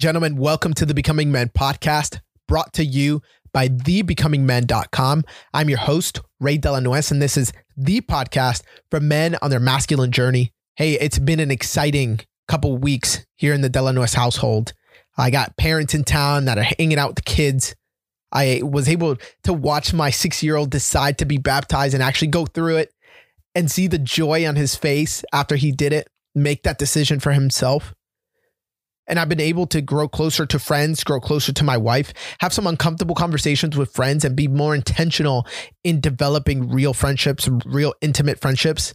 Gentlemen, welcome to the Becoming Men podcast brought to you by thebecomingmen.com. I'm your host, Ray De La Nuez, and this is the podcast for men on their masculine journey. Hey, it's been an exciting couple weeks here in the De La Nuez household. I got parents in town that are hanging out with the kids. I was able to watch my six year old decide to be baptized and actually go through it and see the joy on his face after he did it, make that decision for himself. And I've been able to grow closer to friends, grow closer to my wife, have some uncomfortable conversations with friends, and be more intentional in developing real friendships, real intimate friendships.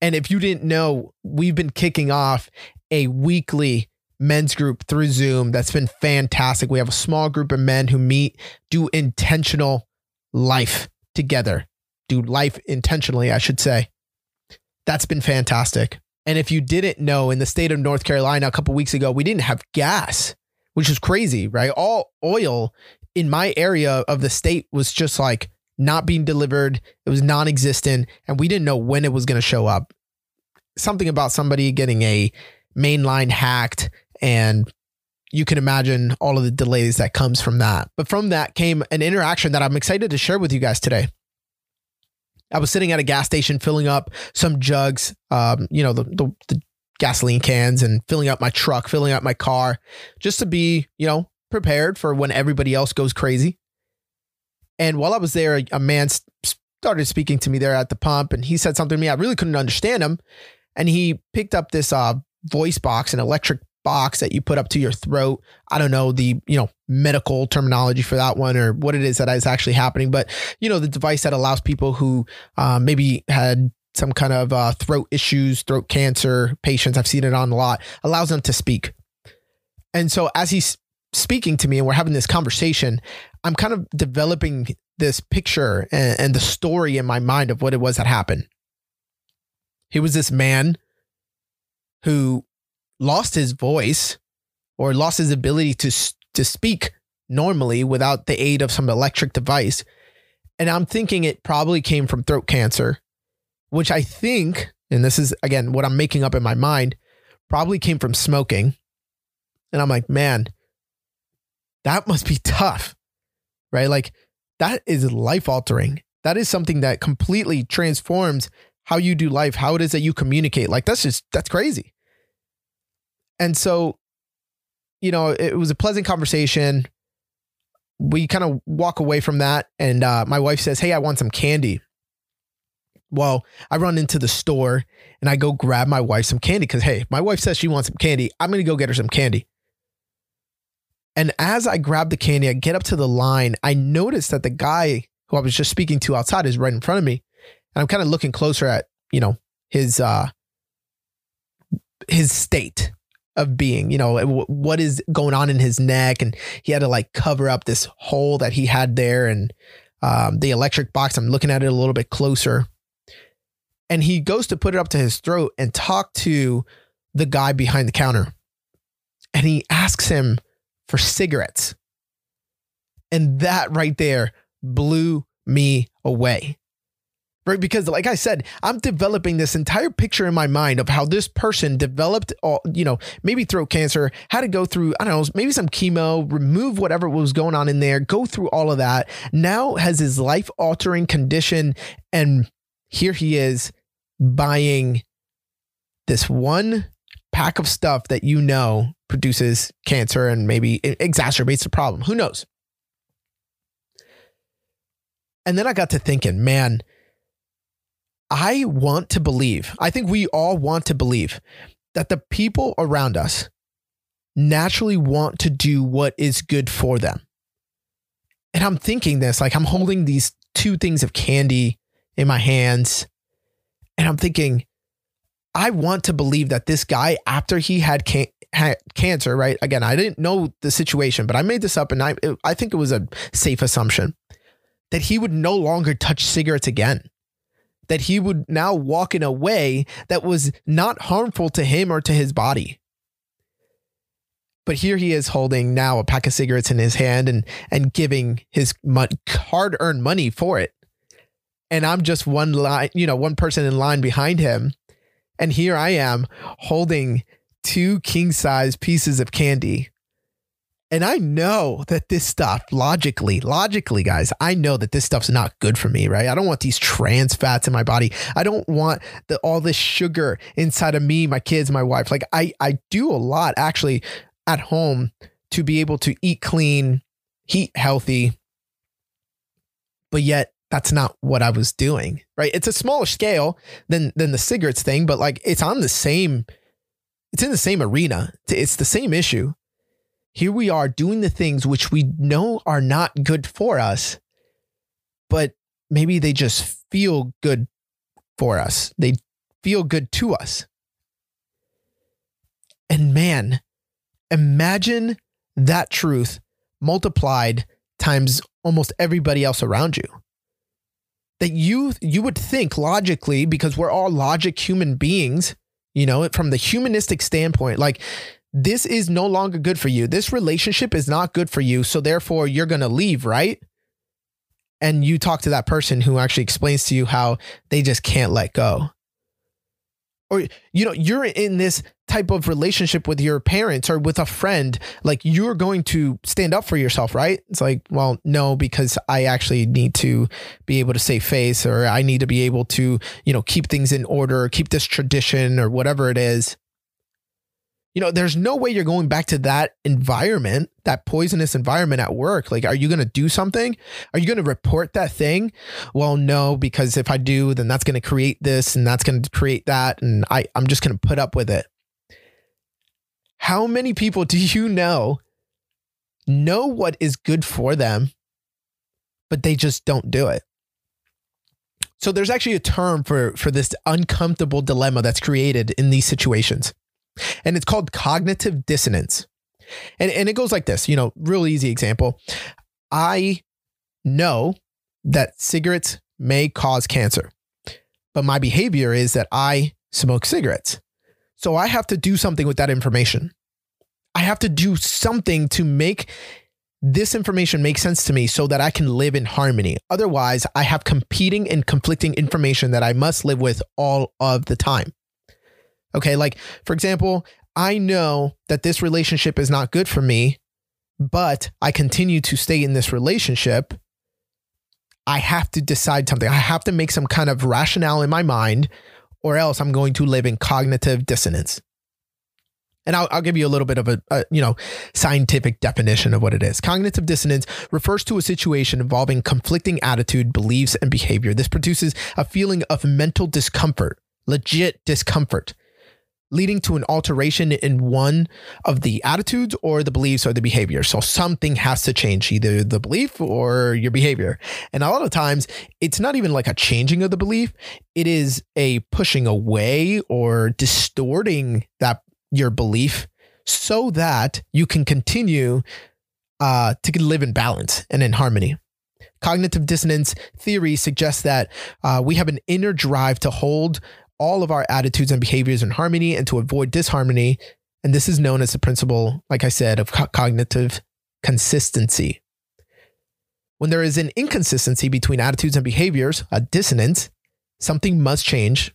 And if you didn't know, we've been kicking off a weekly men's group through Zoom that's been fantastic. We have a small group of men who meet, do intentional life together, do life intentionally, I should say. That's been fantastic. And if you didn't know, in the state of North Carolina a couple weeks ago, we didn't have gas, which is crazy, right? All oil in my area of the state was just like not being delivered. It was non existent. And we didn't know when it was going to show up. Something about somebody getting a main line hacked and you can imagine all of the delays that comes from that. But from that came an interaction that I'm excited to share with you guys today. I was sitting at a gas station filling up some jugs, um, you know, the, the, the gasoline cans and filling up my truck, filling up my car, just to be, you know, prepared for when everybody else goes crazy. And while I was there, a man started speaking to me there at the pump, and he said something to me. I really couldn't understand him, and he picked up this uh, voice box, an electric box that you put up to your throat. I don't know the, you know, medical terminology for that one or what it is that is actually happening, but you know, the device that allows people who uh, maybe had some kind of uh, throat issues, throat cancer patients, I've seen it on a lot, allows them to speak. And so as he's speaking to me and we're having this conversation, I'm kind of developing this picture and, and the story in my mind of what it was that happened. He was this man who lost his voice or lost his ability to to speak normally without the aid of some electric device. And I'm thinking it probably came from throat cancer, which I think, and this is again what I'm making up in my mind, probably came from smoking. And I'm like, man, that must be tough, right? Like that is life altering. That is something that completely transforms how you do life, how it is that you communicate. Like that's just, that's crazy. And so, you know, it was a pleasant conversation. We kind of walk away from that. And uh, my wife says, Hey, I want some candy. Well, I run into the store and I go grab my wife some candy because, hey, my wife says she wants some candy. I'm going to go get her some candy. And as I grab the candy, I get up to the line. I notice that the guy who I was just speaking to outside is right in front of me. And I'm kind of looking closer at, you know, his uh his state of being, you know, what is going on in his neck. And he had to like cover up this hole that he had there. And um, the electric box, I'm looking at it a little bit closer. And he goes to put it up to his throat and talk to the guy behind the counter. And he asks him for cigarettes. And that right there blew me away right? Because, like I said, I'm developing this entire picture in my mind of how this person developed, all, you know, maybe throat cancer, had to go through, I don't know, maybe some chemo, remove whatever was going on in there, go through all of that. Now has his life altering condition. And here he is buying this one pack of stuff that you know produces cancer and maybe exacerbates the problem. Who knows? And then I got to thinking, man, I want to believe, I think we all want to believe that the people around us naturally want to do what is good for them. And I'm thinking this, like I'm holding these two things of candy in my hands. And I'm thinking, I want to believe that this guy, after he had, can- had cancer, right? Again, I didn't know the situation, but I made this up and I, I think it was a safe assumption that he would no longer touch cigarettes again that he would now walk in a way that was not harmful to him or to his body. But here he is holding now a pack of cigarettes in his hand and and giving his hard earned money for it. And I'm just one line, you know, one person in line behind him. And here I am holding two king size pieces of candy. And I know that this stuff, logically, logically, guys, I know that this stuff's not good for me, right? I don't want these trans fats in my body. I don't want the, all this sugar inside of me, my kids, my wife. Like I, I do a lot actually at home to be able to eat clean, eat healthy, but yet that's not what I was doing, right? It's a smaller scale than than the cigarettes thing, but like it's on the same, it's in the same arena. It's the same issue here we are doing the things which we know are not good for us, but maybe they just feel good for us. They feel good to us. And man, imagine that truth multiplied times almost everybody else around you. That you you would think logically because we're all logic human beings, you know, from the humanistic standpoint, like this is no longer good for you. This relationship is not good for you. So therefore, you're going to leave, right? And you talk to that person who actually explains to you how they just can't let go. Or, you know, you're in this type of relationship with your parents or with a friend, like you're going to stand up for yourself, right? It's like, well, no, because I actually need to be able to save face or I need to be able to, you know, keep things in order, keep this tradition or whatever it is you know, there's no way you're going back to that environment, that poisonous environment at work. Like, are you going to do something? Are you going to report that thing? Well, no, because if I do, then that's going to create this and that's going to create that. And I, I'm just going to put up with it. How many people do you know know what is good for them, but they just don't do it? So there's actually a term for, for this uncomfortable dilemma that's created in these situations and it's called cognitive dissonance. And, and it goes like this, you know, real easy example. I know that cigarettes may cause cancer, but my behavior is that I smoke cigarettes. So I have to do something with that information. I have to do something to make this information make sense to me so that I can live in harmony. Otherwise, I have competing and conflicting information that I must live with all of the time. Okay. Like, for example, I know that this relationship is not good for me, but I continue to stay in this relationship. I have to decide something. I have to make some kind of rationale in my mind, or else I'm going to live in cognitive dissonance. And I'll, I'll give you a little bit of a, a, you know scientific definition of what it is. Cognitive dissonance refers to a situation involving conflicting attitude, beliefs, and behavior. This produces a feeling of mental discomfort, legit discomfort, leading to an alteration in one of the attitudes or the beliefs or the behavior. So something has to change, either the belief or your behavior. And a lot of times, it's not even like a changing of the belief, it is a pushing away or distorting that your belief so that you can continue uh, to live in balance and in harmony. Cognitive dissonance theory suggests that uh, we have an inner drive to hold all of our attitudes and behaviors in harmony and to avoid disharmony. And this is known as the principle, like I said, of co- cognitive consistency. When there is an inconsistency between attitudes and behaviors, a dissonance, something must change.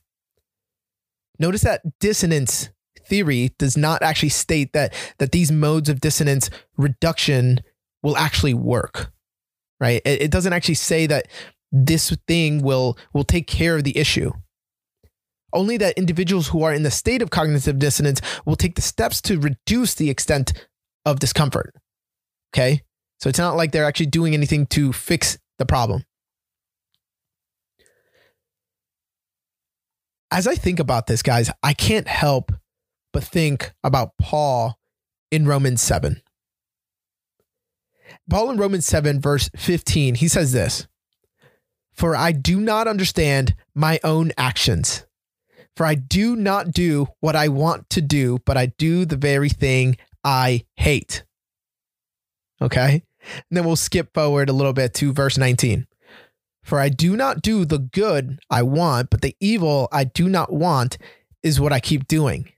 Notice that dissonance theory does not actually state that, that these modes of dissonance reduction will actually work, right? It, it doesn't actually say that this thing will, will take care of the issue. Only that individuals who are in the state of cognitive dissonance will take the steps to reduce the extent of discomfort. Okay. So it's not like they're actually doing anything to fix the problem. As I think about this, guys, I can't help but think about Paul in Romans 7. Paul in Romans 7, verse 15, he says this For I do not understand my own actions. For I do not do what I want to do, but I do the very thing I hate. Okay. And then we'll skip forward a little bit to verse 19. For I do not do the good I want, but the evil I do not want is what I keep doing.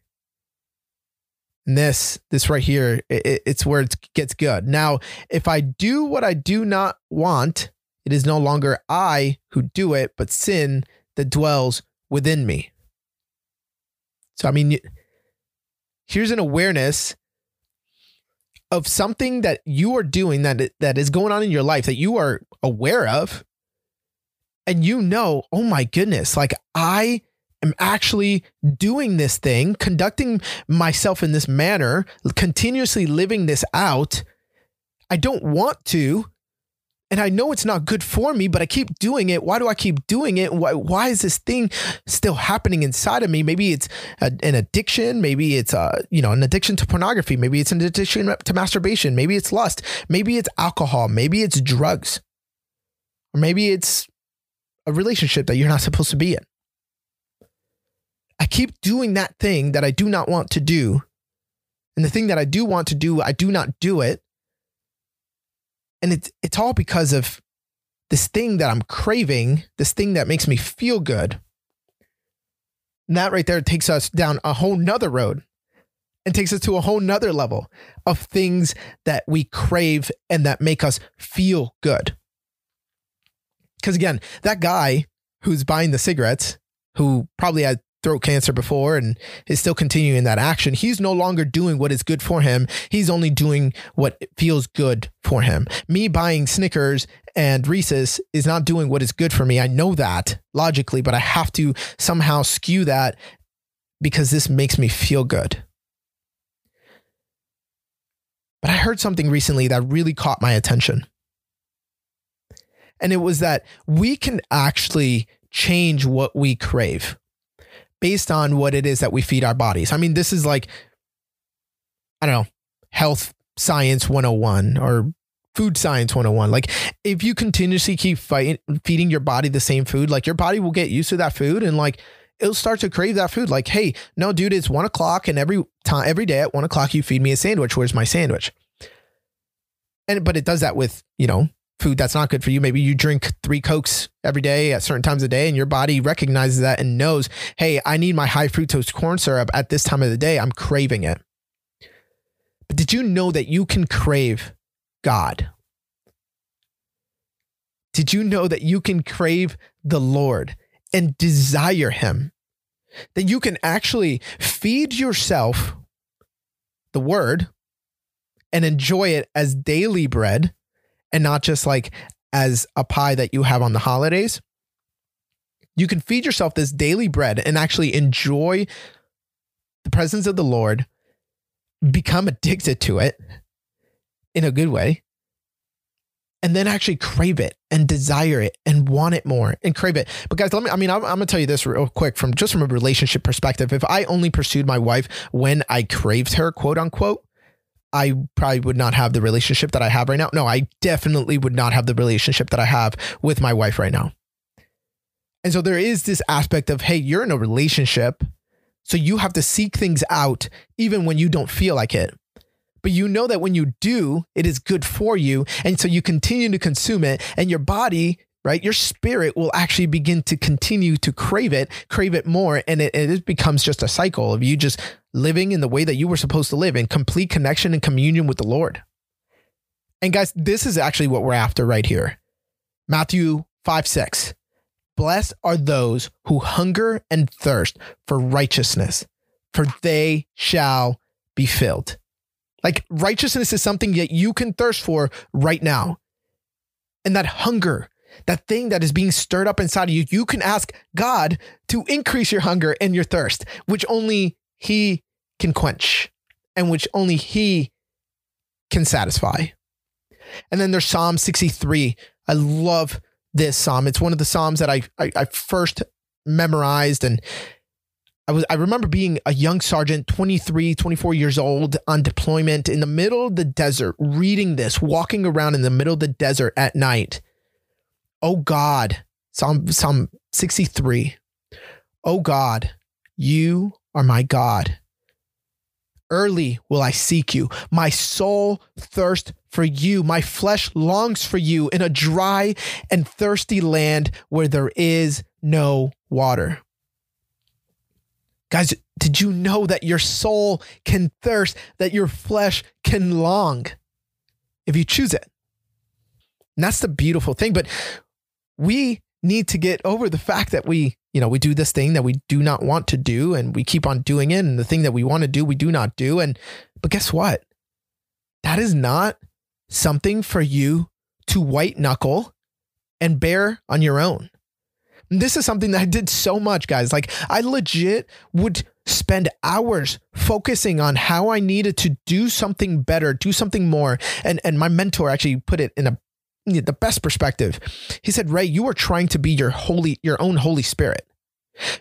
And this, this right here, it, it's where it gets good. Now, if I do what I do not want, it is no longer I who do it, but sin that dwells within me. So, I mean, here's an awareness of something that you are doing that that is going on in your life that you are aware of and you know, oh my goodness, like I am actually doing this thing, conducting myself in this manner, continuously living this out. I don't want to. And I know it's not good for me, but I keep doing it. Why do I keep doing it? Why, why is this thing still happening inside of me? Maybe it's a, an addiction. Maybe it's a, you know, an addiction to pornography. Maybe it's an addiction to masturbation. Maybe it's lust. Maybe it's alcohol. Maybe it's drugs. Or maybe it's a relationship that you're not supposed to be in. I keep doing that thing that I do not want to do. And the thing that I do want to do, I do not do it. And it's it's all because of this thing that I'm craving, this thing that makes me feel good. And that right there takes us down a whole nother road and takes us to a whole nother level of things that we crave and that make us feel good. Because again, that guy who's buying the cigarettes, who probably had throat cancer before and is still continuing that action. He's no longer doing what is good for him. He's only doing what feels good for him. Me buying Snickers and Reese's is not doing what is good for me. I know that logically, but I have to somehow skew that because this makes me feel good. But I heard something recently that really caught my attention. And it was that we can actually change what we crave based on what it is that we feed our bodies. I mean, this is like, I don't know, health science 101 or food science 101. Like, if you continuously keep fighting, feeding your body the same food, like your body will get used to that food and like it'll start to crave that food. Like, hey, no, dude, it's one o'clock and every time, every day at one o'clock, you feed me a sandwich. Where's my sandwich? And, but it does that with, you know, food that's not good for you. Maybe you drink three Cokes every day at certain times of day, and your body recognizes that and knows, hey, I need my high fructose corn syrup at this time of the day. I'm craving it. But did you know that you can crave God? Did you know that you can crave the Lord and desire Him? That you can actually feed yourself the Word and enjoy it as daily bread and not just like as a pie that you have on the holidays. You can feed yourself this daily bread and actually enjoy the presence of the Lord, become addicted to it in a good way, and then actually crave it and desire it and want it more and crave it. But guys, let me, I mean, I'm, I'm gonna tell you this real quick from just from a relationship perspective. If I only pursued my wife when I craved her, quote unquote, I probably would not have the relationship that I have right now. No, I definitely would not have the relationship that I have with my wife right now. And so there is this aspect of, hey, you're in a relationship. So you have to seek things out even when you don't feel like it. But you know that when you do, it is good for you. And so you continue to consume it, and your body right? Your spirit will actually begin to continue to crave it, crave it more. And it, it becomes just a cycle of you just living in the way that you were supposed to live in complete connection and communion with the Lord. And guys, this is actually what we're after right here. Matthew 5 6. Blessed are those who hunger and thirst for righteousness, for they shall be filled. Like righteousness is something that you can thirst for right now. And that hunger, that thing that is being stirred up inside of you, you can ask God to increase your hunger and your thirst, which only He can quench and which only He can satisfy. And then there's Psalm 63. I love this psalm. It's one of the psalms that I, I, I first memorized and I was I remember being a young sergeant, 23, 24 years old on deployment in the middle of the desert, reading this, walking around in the middle of the desert at night Oh God, Psalm, Psalm 63. Oh God, you are my God. Early will I seek you. My soul thirsts for you. My flesh longs for you in a dry and thirsty land where there is no water. Guys, did you know that your soul can thirst, that your flesh can long if you choose it? And that's the beautiful thing. But we need to get over the fact that we you know, we do this thing that we do not want to do and we keep on doing it. And the thing that we want to do, we do not do. And, but guess what? That is not something for you to white knuckle and bear on your own. And this is something that I did so much, guys. Like, I legit would spend hours focusing on how I needed to do something better, do something more. And, and my mentor actually put it in a the best perspective. He said, Ray, you are trying to be your holy, your own Holy Spirit.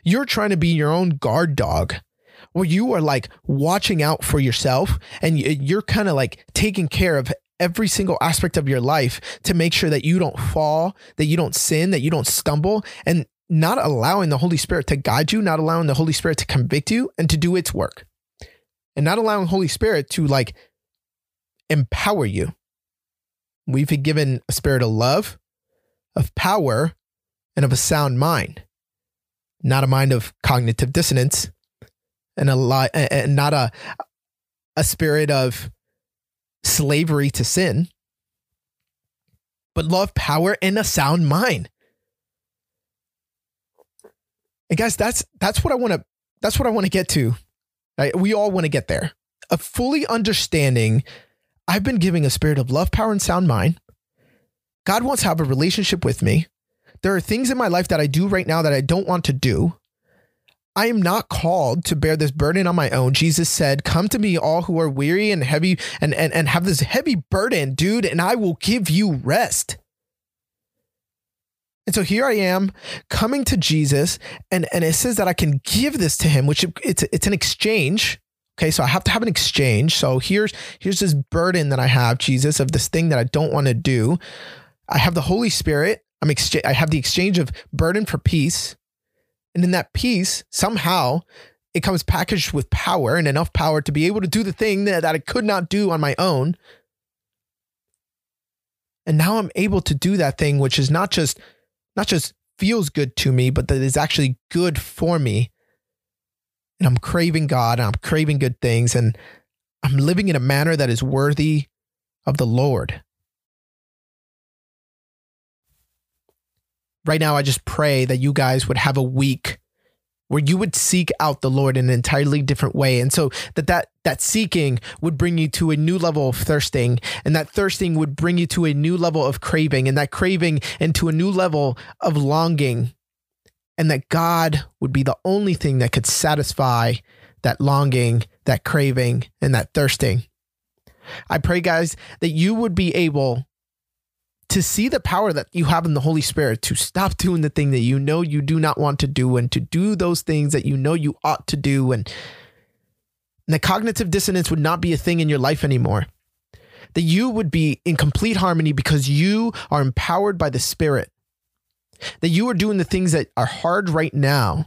You're trying to be your own guard dog where you are like watching out for yourself and you're kind of like taking care of every single aspect of your life to make sure that you don't fall, that you don't sin, that you don't stumble, and not allowing the Holy Spirit to guide you, not allowing the Holy Spirit to convict you and to do its work, and not allowing Holy Spirit to like empower you. We've been given a spirit of love, of power, and of a sound mind, not a mind of cognitive dissonance, and a lot, and not a a spirit of slavery to sin, but love, power, and a sound mind. And guys, that's that's what I want to that's what I want to get to. Right? We all want to get there. A fully understanding I've been giving a spirit of love, power, and sound mind. God wants to have a relationship with me. There are things in my life that I do right now that I don't want to do. I am not called to bear this burden on my own. Jesus said, Come to me, all who are weary and heavy and, and, and have this heavy burden, dude, and I will give you rest. And so here I am coming to Jesus, and, and it says that I can give this to him, which it's it's an exchange. Okay, so I have to have an exchange. So here's here's this burden that I have, Jesus, of this thing that I don't want to do. I have the Holy Spirit. I'm exchange. I have the exchange of burden for peace. And in that peace, somehow it comes packaged with power and enough power to be able to do the thing that, that I could not do on my own. And now I'm able to do that thing, which is not just not just feels good to me, but that is actually good for me. And I'm craving God and I'm craving good things and I'm living in a manner that is worthy of the Lord. right now, I just pray that you guys would have a week where you would seek out the Lord in an entirely different way. And so that that that seeking would bring you to a new level of thirsting and that thirsting would bring you to a new level of craving and that craving into a new level of longing and that God would be the only thing that could satisfy that longing, that craving and that thirsting. I pray guys that you would be able to see the power that you have in the Holy Spirit to stop doing the thing that you know you do not want to do and to do those things that you know you ought to do. And, and the cognitive dissonance would not be a thing in your life anymore. That you would be in complete harmony because you are empowered by the Spirit. That you are doing the things that are hard right now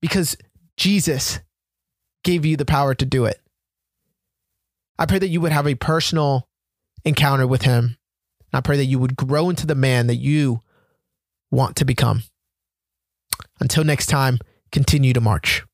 because Jesus gave you the power to do it. I pray that you would have a personal encounter with Him I pray that you would grow into the man that you want to become. Until next time, continue to march.